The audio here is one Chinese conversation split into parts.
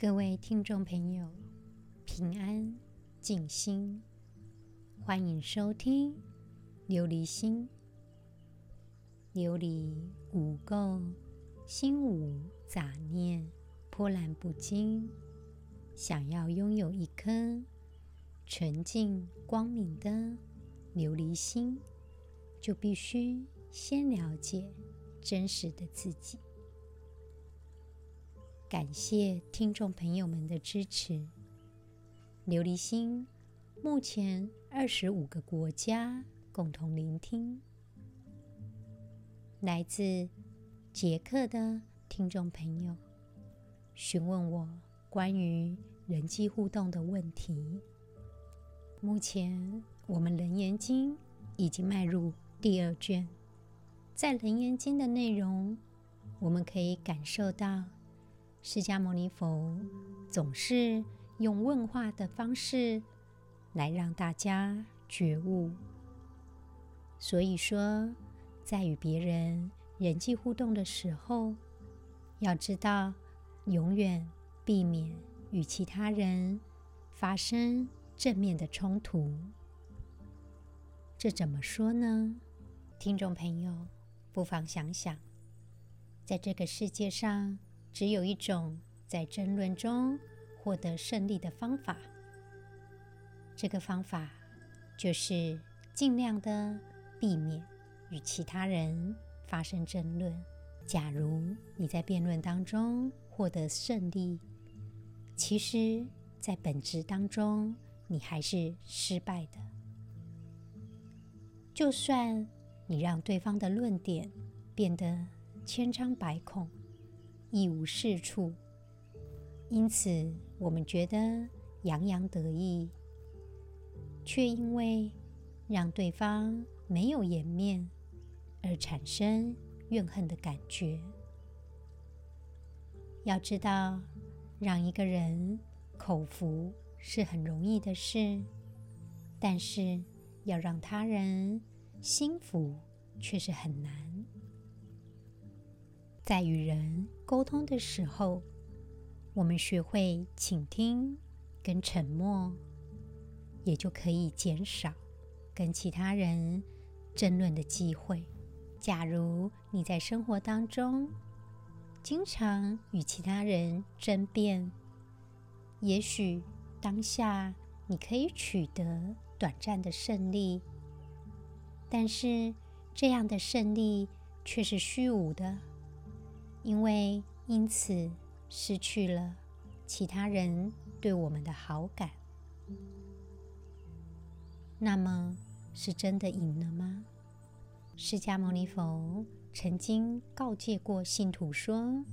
各位听众朋友，平安静心，欢迎收听琉璃心。琉璃无垢，心无杂念，波澜不惊。想要拥有一颗纯净光明的琉璃心，就必须先了解真实的自己。感谢听众朋友们的支持。琉璃心目前二十五个国家共同聆听，来自捷克的听众朋友询问我关于人际互动的问题。目前我们《楞严经》已经迈入第二卷，在《楞严经》的内容，我们可以感受到。释迦牟尼佛总是用问话的方式来让大家觉悟，所以说，在与别人人际互动的时候，要知道永远避免与其他人发生正面的冲突。这怎么说呢？听众朋友，不妨想想，在这个世界上。只有一种在争论中获得胜利的方法，这个方法就是尽量的避免与其他人发生争论。假如你在辩论当中获得胜利，其实，在本质当中你还是失败的。就算你让对方的论点变得千疮百孔。一无是处，因此我们觉得洋洋得意，却因为让对方没有颜面而产生怨恨的感觉。要知道，让一个人口服是很容易的事，但是要让他人心服却是很难。在与人沟通的时候，我们学会倾听跟沉默，也就可以减少跟其他人争论的机会。假如你在生活当中经常与其他人争辩，也许当下你可以取得短暂的胜利，但是这样的胜利却是虚无的。因为因此失去了其他人对我们的好感，那么是真的赢了吗？释迦牟尼佛曾经告诫过信徒说：“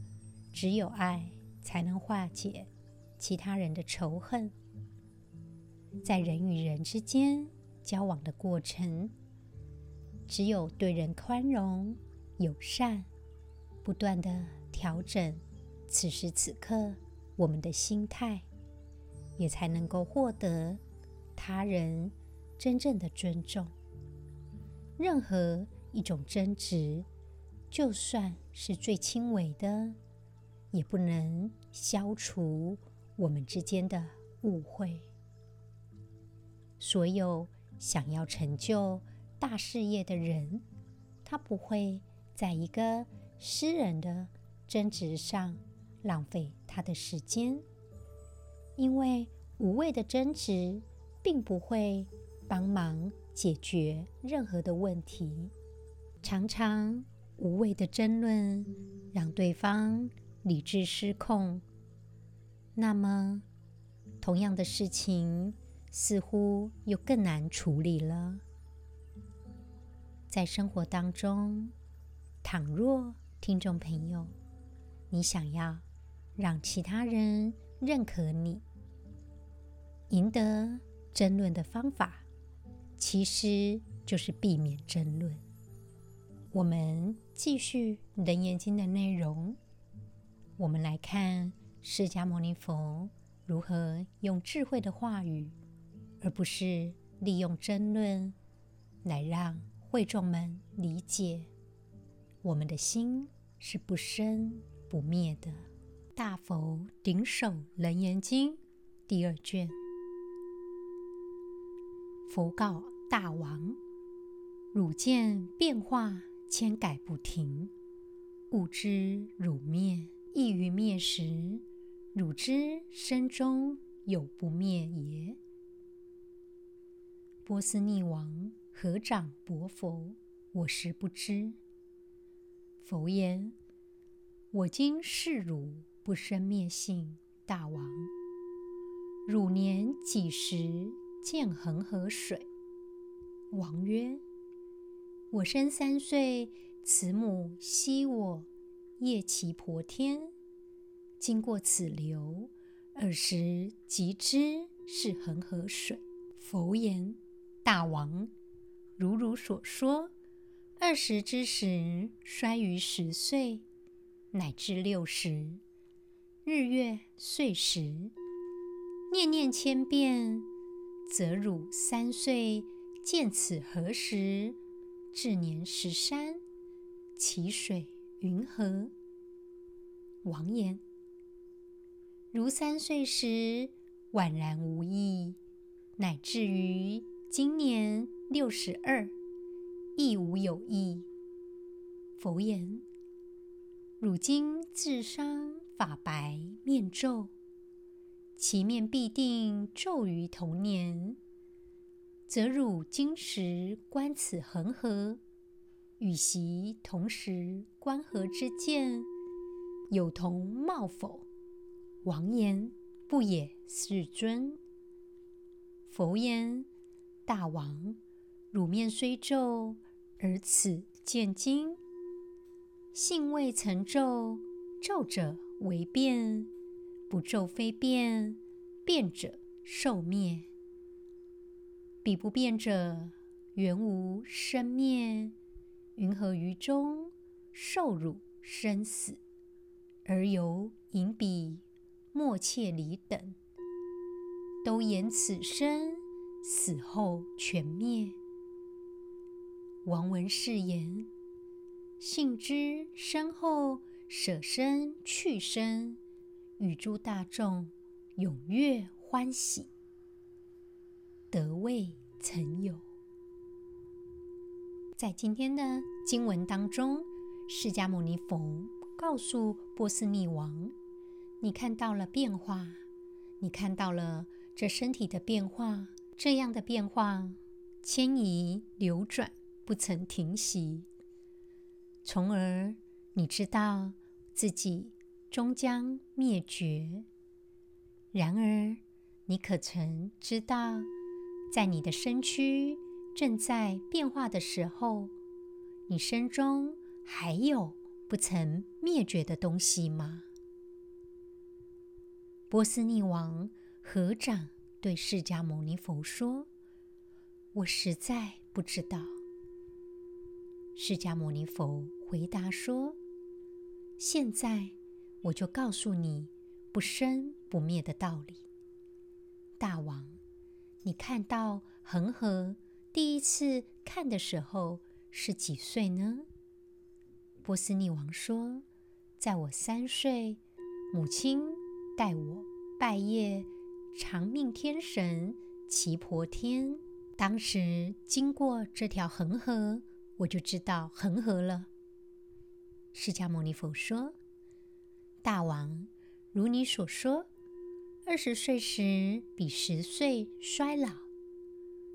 只有爱才能化解其他人的仇恨。”在人与人之间交往的过程，只有对人宽容、友善。不断地调整此时此刻我们的心态，也才能够获得他人真正的尊重。任何一种争执，就算是最轻微的，也不能消除我们之间的误会。所有想要成就大事业的人，他不会在一个私人的争执上浪费他的时间，因为无谓的争执并不会帮忙解决任何的问题。常常无谓的争论让对方理智失控，那么同样的事情似乎又更难处理了。在生活当中，倘若听众朋友，你想要让其他人认可你，赢得争论的方法，其实就是避免争论。我们继续《楞严经》的内容，我们来看释迦牟尼佛如何用智慧的话语，而不是利用争论，来让会众们理解我们的心。是不生不灭的。大佛顶首楞严经第二卷。佛告大王：汝见变化千改不停，悟知汝灭亦于灭时，汝知身中有不灭耶？波斯匿王合掌白佛：我实不知。佛言：我今示汝不生灭性，大王。汝年几时见恒河水？王曰：我生三岁，慈母携我夜骑婆天，经过此流，尔时即知是恒河水。佛言：大王，如汝所说。二十之时，衰于十岁，乃至六十，日月岁时，念念千变，则汝三岁见此何时，至年十三，其水云何？王言：如三岁时宛然无异，乃至于今年六十二。亦无有异。佛言：汝今自伤发白面皱，其面必定皱于同年，则汝今时观此恒河，与昔同时观河之见，有同貌否？王言：不也，世尊。佛言：大王，汝面虽皱。而此见经，性未曾皱，皱者为变，不皱非变，变者受灭。彼不变者，原无生灭，云何于中受辱生死，而由引彼莫切离等，都言此生死后全灭。王闻誓言，信之身后舍身去生，与诸大众踊跃欢喜，得未曾有。在今天的经文当中，释迦牟尼佛告诉波斯匿王：“你看到了变化，你看到了这身体的变化，这样的变化，迁移流转。”不曾停息，从而你知道自己终将灭绝。然而，你可曾知道，在你的身躯正在变化的时候，你身中还有不曾灭绝的东西吗？波斯匿王合掌对释迦牟尼佛说：“我实在不知道。”释迦牟尼佛回答说：“现在我就告诉你不生不灭的道理。大王，你看到恒河第一次看的时候是几岁呢？”波斯匿王说：“在我三岁，母亲带我拜谒长命天神只婆天，当时经过这条恒河。”我就知道恒河了。释迦牟尼佛说：“大王，如你所说，二十岁时比十岁衰老，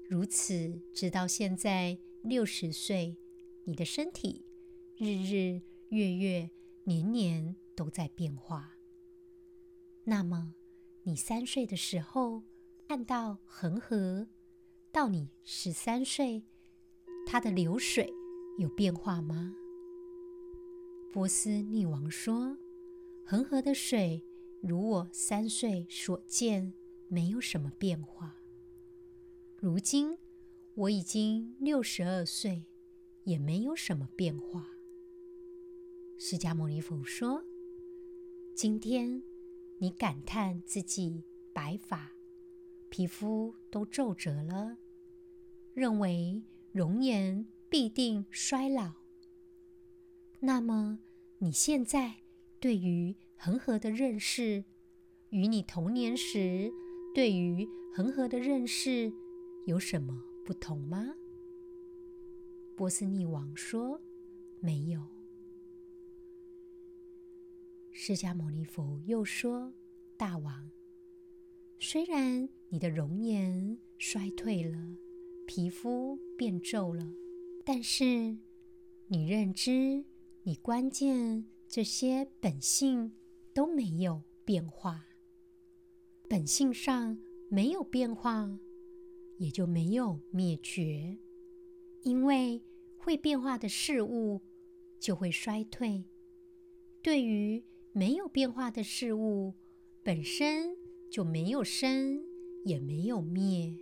如此直到现在六十岁，你的身体日日月月年年都在变化。那么，你三岁的时候看到恒河，到你十三岁。”它的流水有变化吗？波斯匿王说：“恒河的水如我三岁所见，没有什么变化。如今我已经六十二岁，也没有什么变化。”释迦牟尼佛说：“今天你感叹自己白发，皮肤都皱褶了，认为。”容颜必定衰老。那么，你现在对于恒河的认识，与你童年时对于恒河的认识有什么不同吗？波斯匿王说：“没有。”释迦牟尼佛又说：“大王，虽然你的容颜衰退了，皮肤变皱了，但是你认知、你关键这些本性都没有变化。本性上没有变化，也就没有灭绝，因为。”会变化的事物就会衰退。对于没有变化的事物，本身就没有生，也没有灭。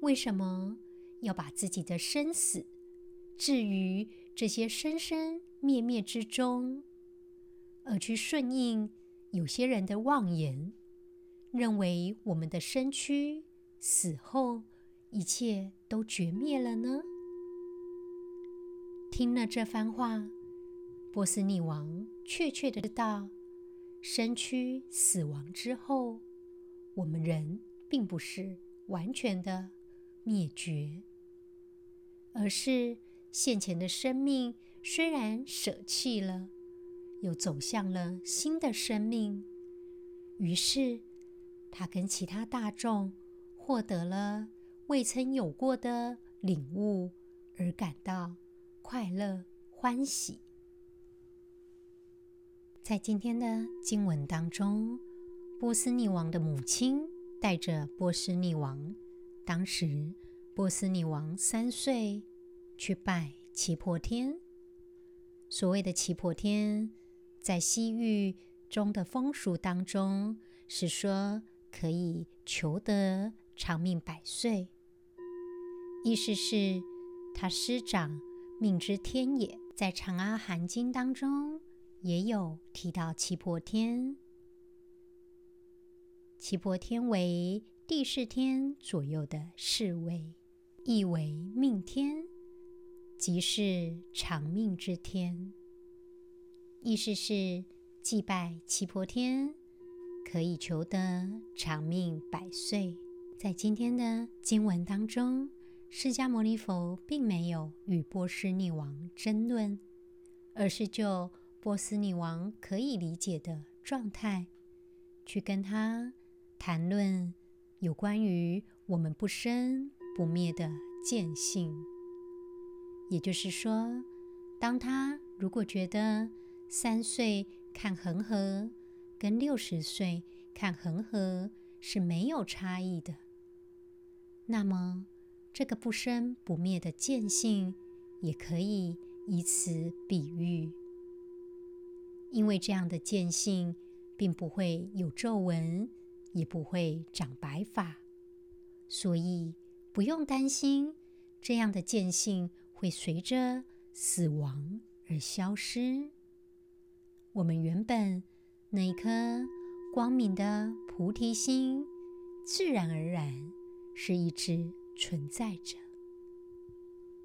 为什么要把自己的生死置于这些生生灭灭之中，而去顺应有些人的妄言，认为我们的身躯死后一切都绝灭了呢？听了这番话，波斯匿王确切的知道，身躯死亡之后，我们人并不是完全的灭绝，而是现前的生命虽然舍弃了，又走向了新的生命。于是，他跟其他大众获得了未曾有过的领悟，而感到。快乐、欢喜。在今天的经文当中，波斯匿王的母亲带着波斯匿王，当时波斯女王三岁，去拜奇婆天。所谓的奇婆天，在西域中的风俗当中，是说可以求得长命百岁，意思是他师长。命之天也，在《长阿含经》当中也有提到奇婆天。奇婆天为第四天左右的侍卫，意为命天，即是长命之天。意思是祭拜七婆天，可以求得长命百岁。在今天的经文当中。释迦牟尼佛并没有与波斯匿王争论，而是就波斯匿王可以理解的状态，去跟他谈论有关于我们不生不灭的见性。也就是说，当他如果觉得三岁看恒河跟六十岁看恒河是没有差异的，那么。这个不生不灭的见性，也可以以此比喻，因为这样的见性并不会有皱纹，也不会长白发，所以不用担心这样的见性会随着死亡而消失。我们原本那一颗光明的菩提心，自然而然是一直。存在着，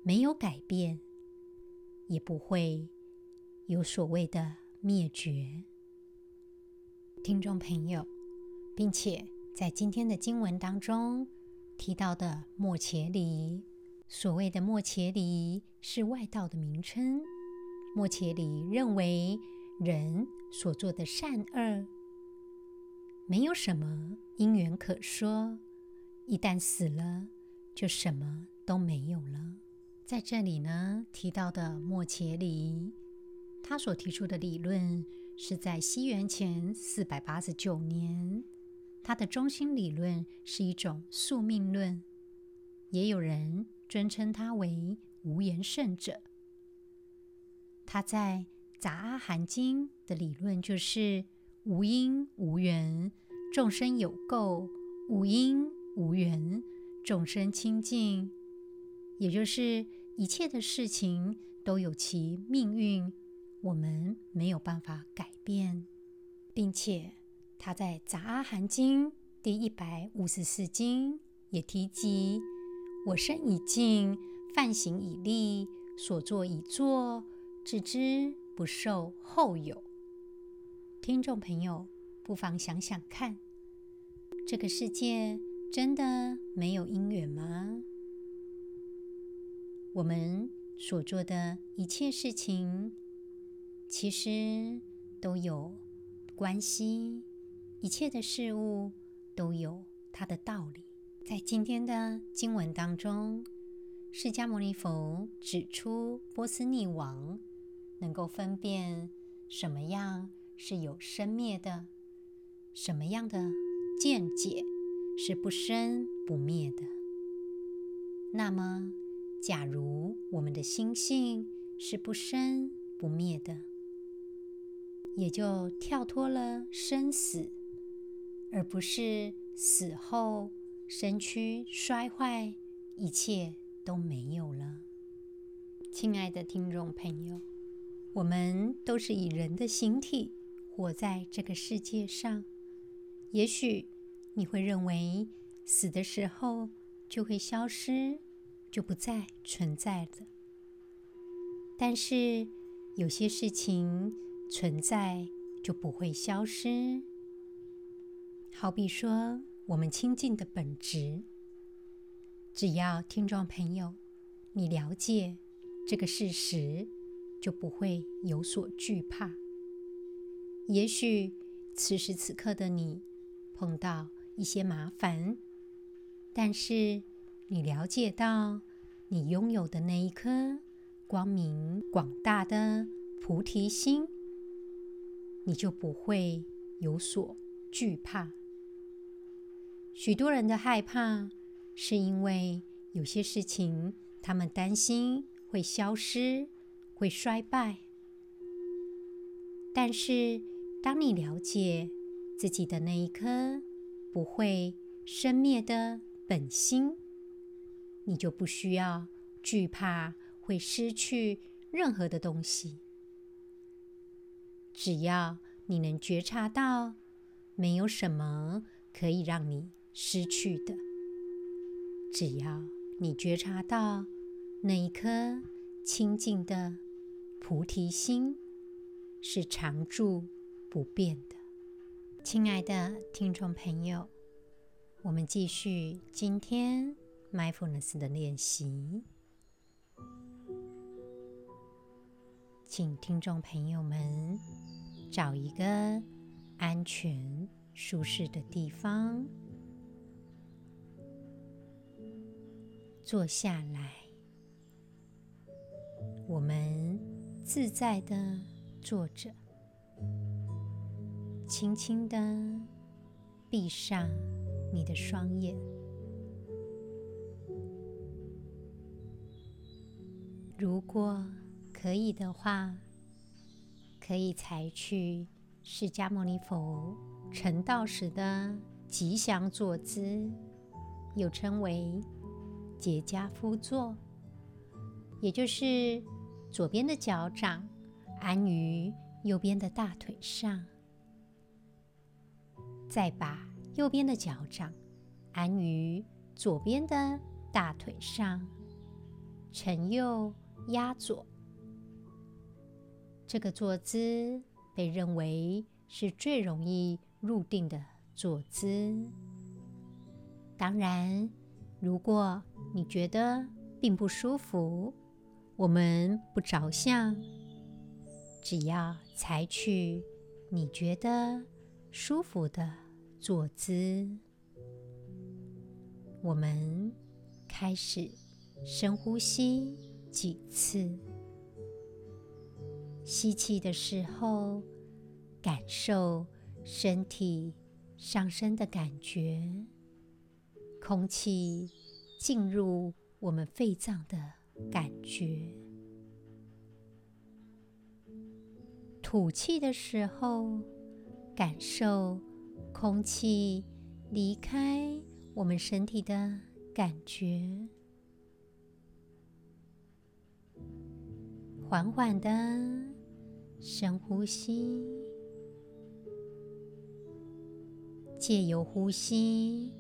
没有改变，也不会有所谓的灭绝。听众朋友，并且在今天的经文当中提到的莫切里，所谓的莫切里是外道的名称。莫切里认为人所做的善恶没有什么因缘可说，一旦死了。就什么都没有了。在这里呢，提到的莫切里，他所提出的理论是在西元前四百八十九年。他的中心理论是一种宿命论，也有人尊称他为无言圣者。他在《杂阿含经》的理论就是无因无缘，众生有垢；无因无缘。众生清净，也就是一切的事情都有其命运，我们没有办法改变，并且他在《杂阿含经》第一百五十四经也提及：“我身已尽，梵行已立，所作已作，置之不受后有。”听众朋友不妨想想看，这个世界真的没有因缘吗？我们所做的一切事情，其实都有关系，一切的事物都有它的道理。在今天的经文当中，释迦牟尼佛指出，波斯匿王能够分辨什么样是有生灭的，什么样的见解是不生不灭的。那么，假如我们的心性是不生不灭的，也就跳脱了生死，而不是死后身躯摔坏，一切都没有了。亲爱的听众朋友，我们都是以人的形体活在这个世界上，也许你会认为死的时候就会消失。就不再存在了。但是有些事情存在就不会消失，好比说我们清净的本质。只要听众朋友你了解这个事实，就不会有所惧怕。也许此时此刻的你碰到一些麻烦，但是。你了解到，你拥有的那一颗光明广大的菩提心，你就不会有所惧怕。许多人的害怕，是因为有些事情他们担心会消失、会衰败。但是，当你了解自己的那一颗不会生灭的本心，你就不需要惧怕会失去任何的东西。只要你能觉察到，没有什么可以让你失去的。只要你觉察到那一颗清净的菩提心是常住不变的。亲爱的听众朋友，我们继续今天。Mindfulness 的练习，请听众朋友们找一个安全、舒适的地方坐下来。我们自在的坐着，轻轻的闭上你的双眼。如果可以的话，可以采取释迦牟尼佛成道时的吉祥坐姿，又称为结跏趺坐，也就是左边的脚掌安于右边的大腿上，再把右边的脚掌安于左边的大腿上，承右。压左，这个坐姿被认为是最容易入定的坐姿。当然，如果你觉得并不舒服，我们不着相，只要采取你觉得舒服的坐姿，我们开始深呼吸。几次，吸气的时候，感受身体上升的感觉，空气进入我们肺脏的感觉。吐气的时候，感受空气离开我们身体的感觉。缓缓的深呼吸，借由呼吸，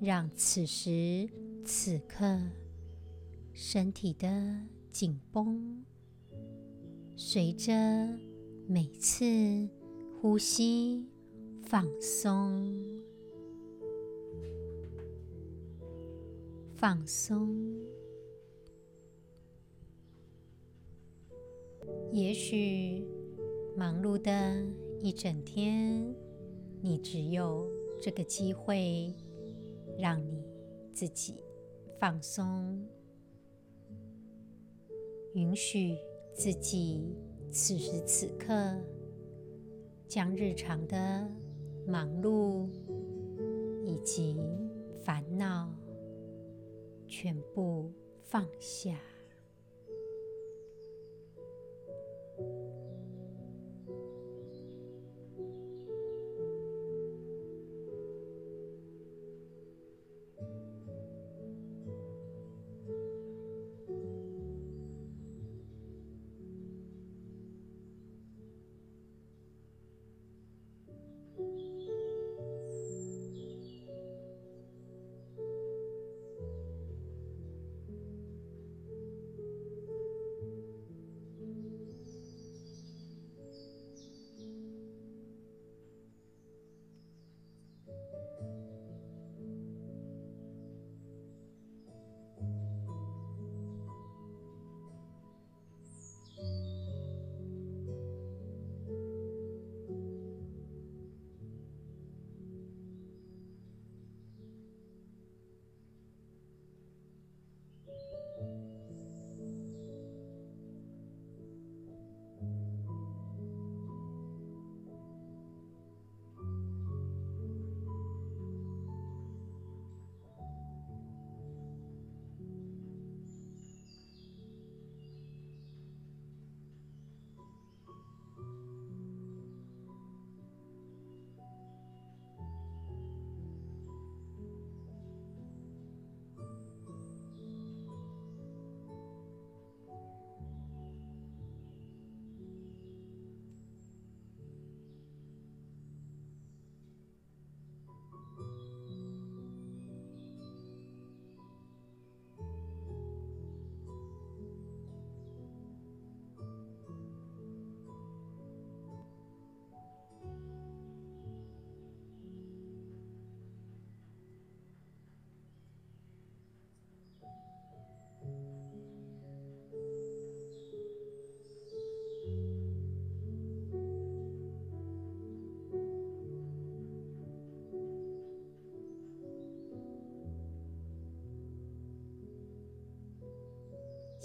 让此时此刻身体的紧绷，随着每次呼吸放松，放松。也许忙碌的一整天，你只有这个机会，让你自己放松，允许自己此时此刻。将日常的忙碌以及烦恼全部放下。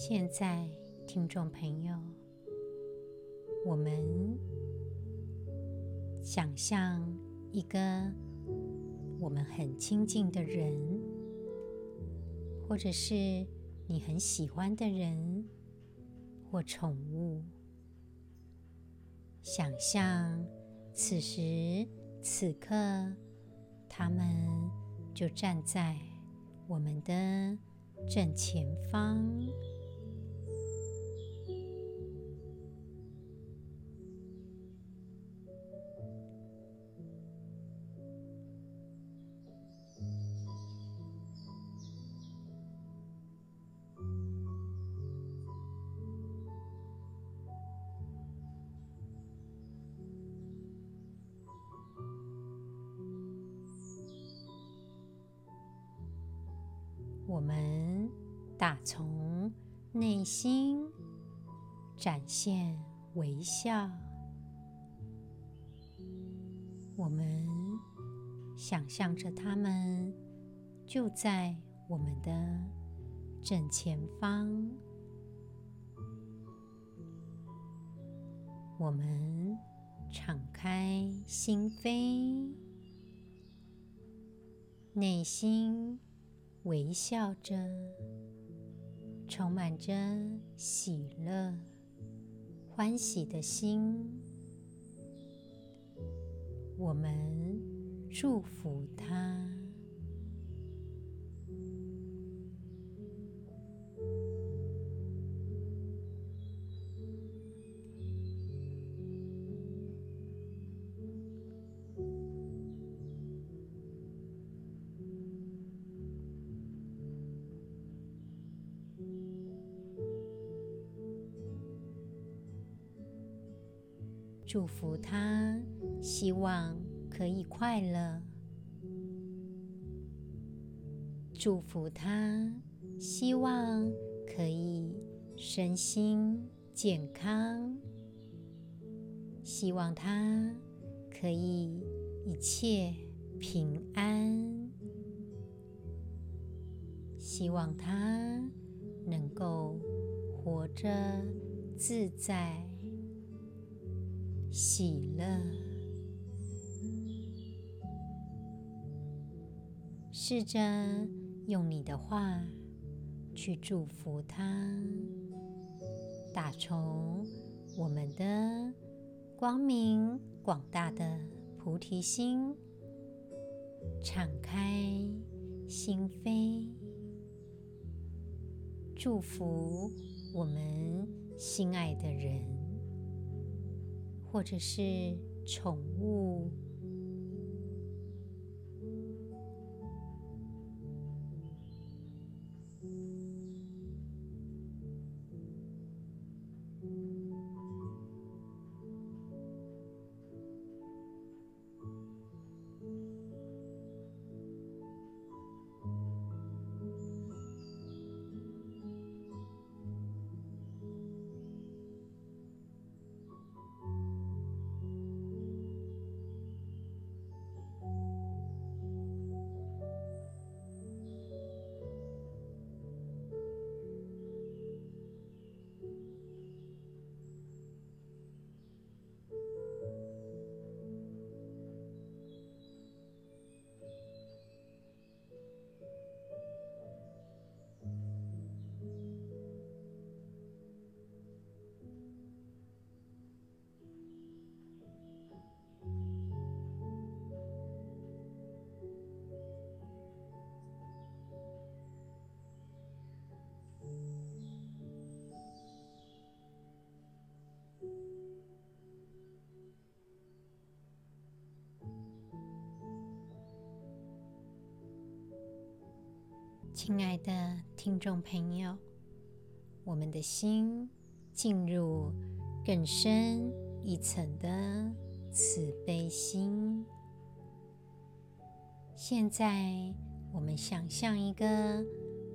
现在，听众朋友，我们想象一个我们很亲近的人，或者是你很喜欢的人或宠物。想象此时此刻，他们就站在我们的正前方。我们打从内心展现微笑，我们想象着他们就在我们的正前方，我们敞开心扉，内心。微笑着，充满着喜乐、欢喜的心，我们祝福他。祝福他希望可以快乐。祝福他，希望可以身心健康。希望他可以一切平安。希望他能够活着自在、喜乐。试着用你的话去祝福他，打从我们的光明广大的菩提心，敞开心扉。祝福我们心爱的人，或者是宠物。亲爱的听众朋友，我们的心进入更深一层的慈悲心。现在，我们想象一个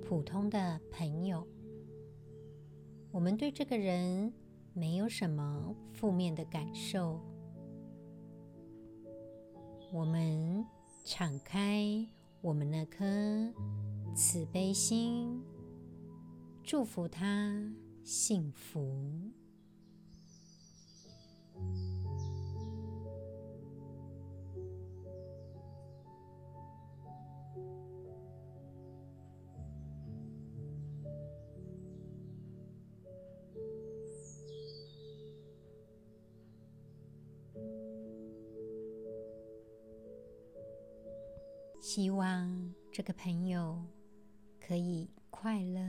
普通的朋友，我们对这个人没有什么负面的感受，我们敞开我们那颗。慈悲心，祝福他幸福。希望这个朋友。可以快乐，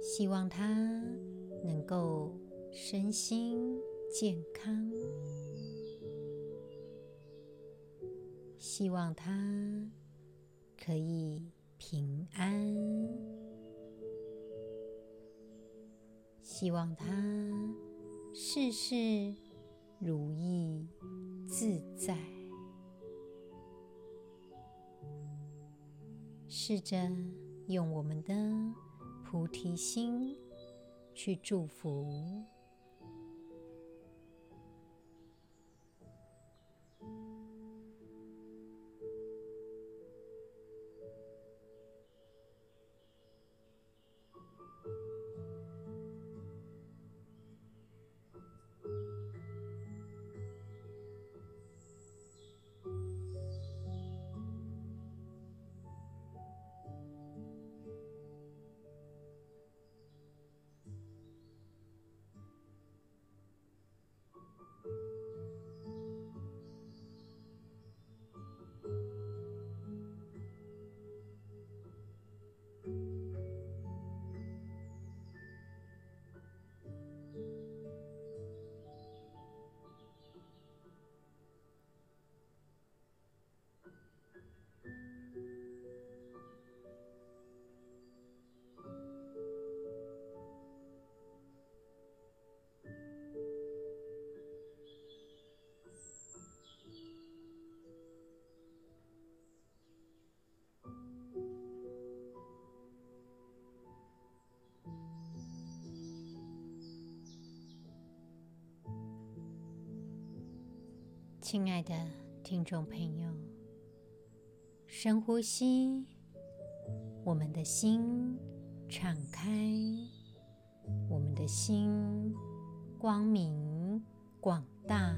希望他能够身心健康，希望他可以平安，希望他事事如意自在。试着用我们的菩提心去祝福。亲爱的听众朋友，深呼吸，我们的心敞开，我们的心光明广大，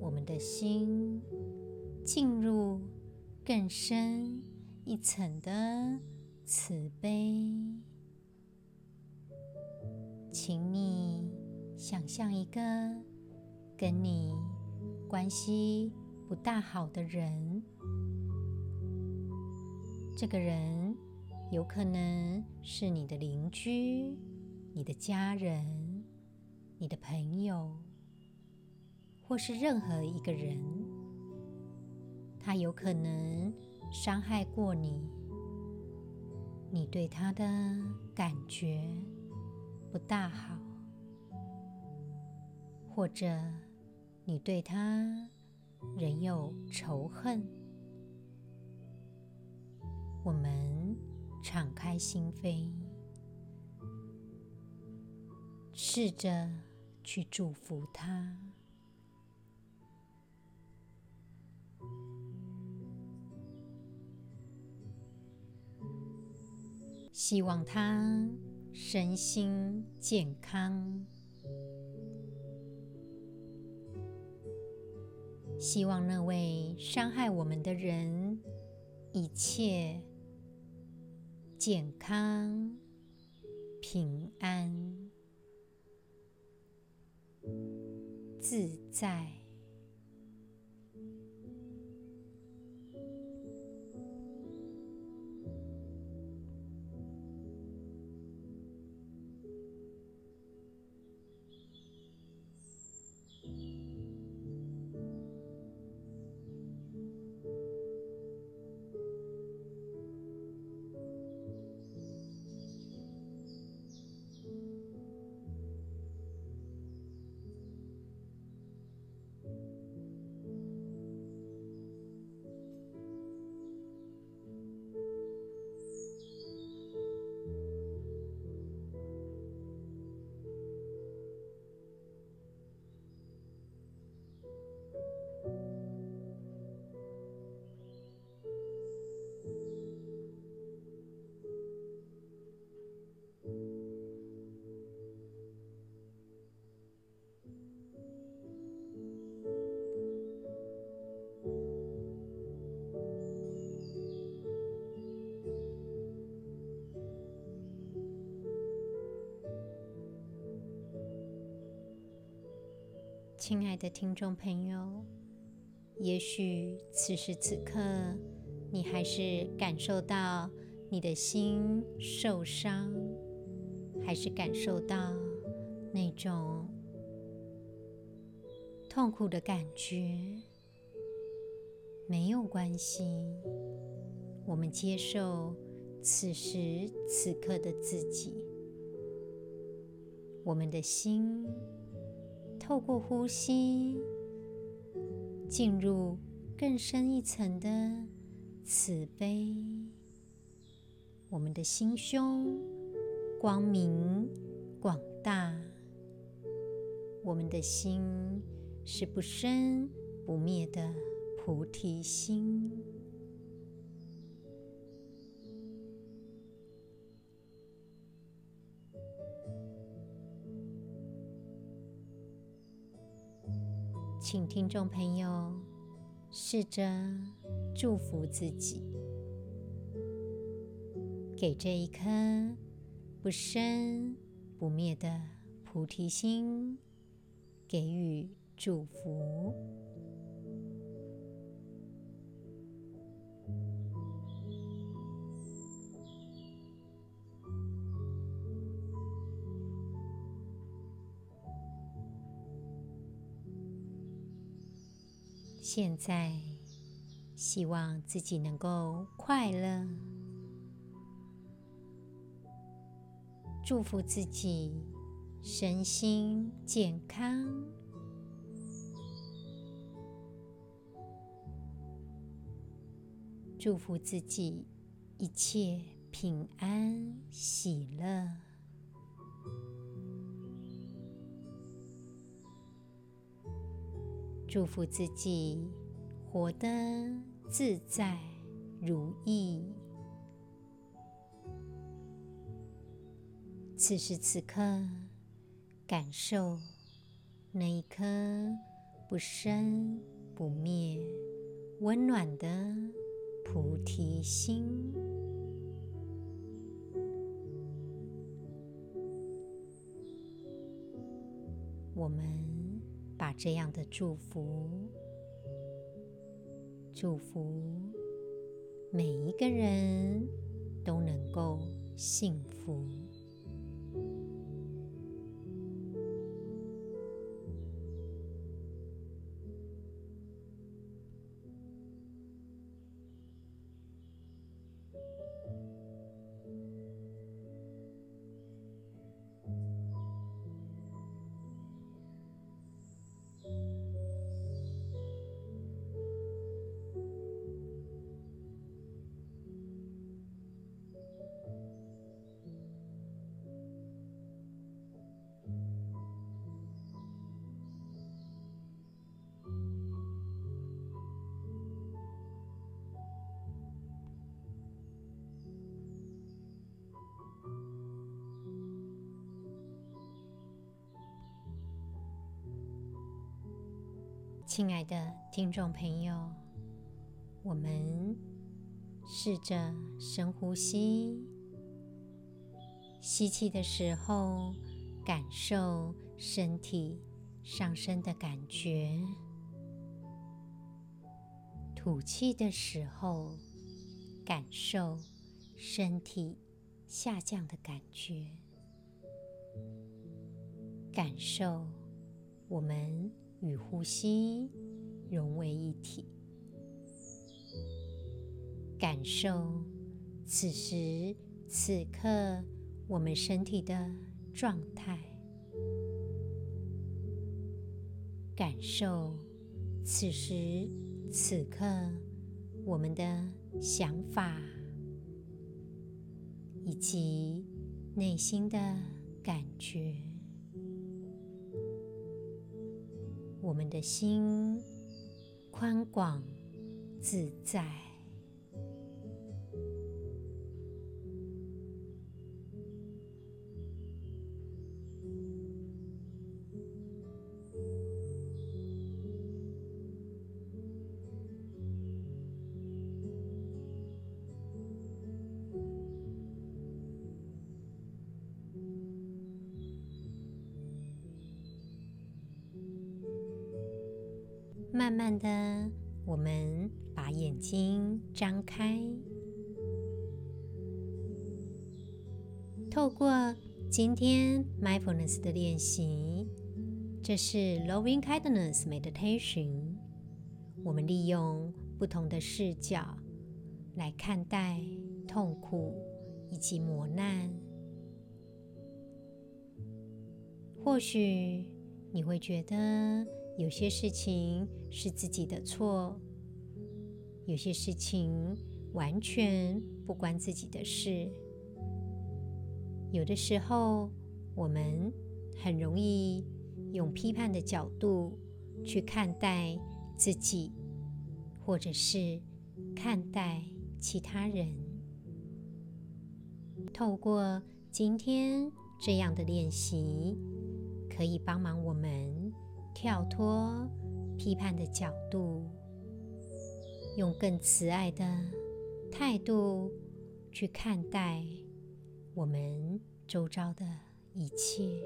我们的心进入更深一层的慈悲。请你想象一个跟你关系不大好的人，这个人有可能是你的邻居、你的家人、你的朋友，或是任何一个人。他有可能伤害过你，你对他的感觉不大好，或者你对他仍有仇恨，我们敞开心扉，试着去祝福他，希望他。身心健康，希望那位伤害我们的人一切健康、平安、自在。亲爱的听众朋友，也许此时此刻你还是感受到你的心受伤，还是感受到那种痛苦的感觉。没有关系，我们接受此时此刻的自己，我们的心。透过呼吸，进入更深一层的慈悲。我们的心胸光明广大，我们的心是不生不灭的菩提心。请听众朋友试着祝福自己，给这一颗不生不灭的菩提心给予祝福。现在，希望自己能够快乐，祝福自己身心健康，祝福自己一切平安喜乐。祝福自己活得自在如意。此时此刻，感受那一颗不生不灭、温暖的菩提心。我们这样的祝福，祝福每一个人都能够幸福。亲爱的听众朋友，我们试着深呼吸，吸气的时候，感受身体上升的感觉；吐气的时候，感受身体下降的感觉。感受我们。与呼吸融为一体，感受此时此刻我们身体的状态，感受此时此刻我们的想法以及内心的感觉。我们的心宽广自在。今天 Mindfulness 的练习，这是 Loving Kindness Meditation。我们利用不同的视角来看待痛苦以及磨难。或许你会觉得，有些事情是自己的错，有些事情完全不关自己的事。有的时候，我们很容易用批判的角度去看待自己，或者是看待其他人。透过今天这样的练习，可以帮忙我们。跳脱批判的角度，用更慈爱的态度去看待我们周遭的一切。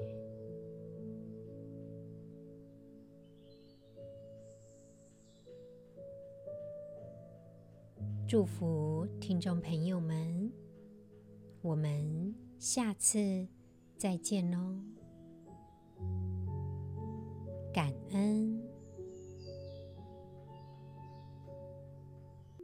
祝福听众朋友们，我们下次再见喽。感恩。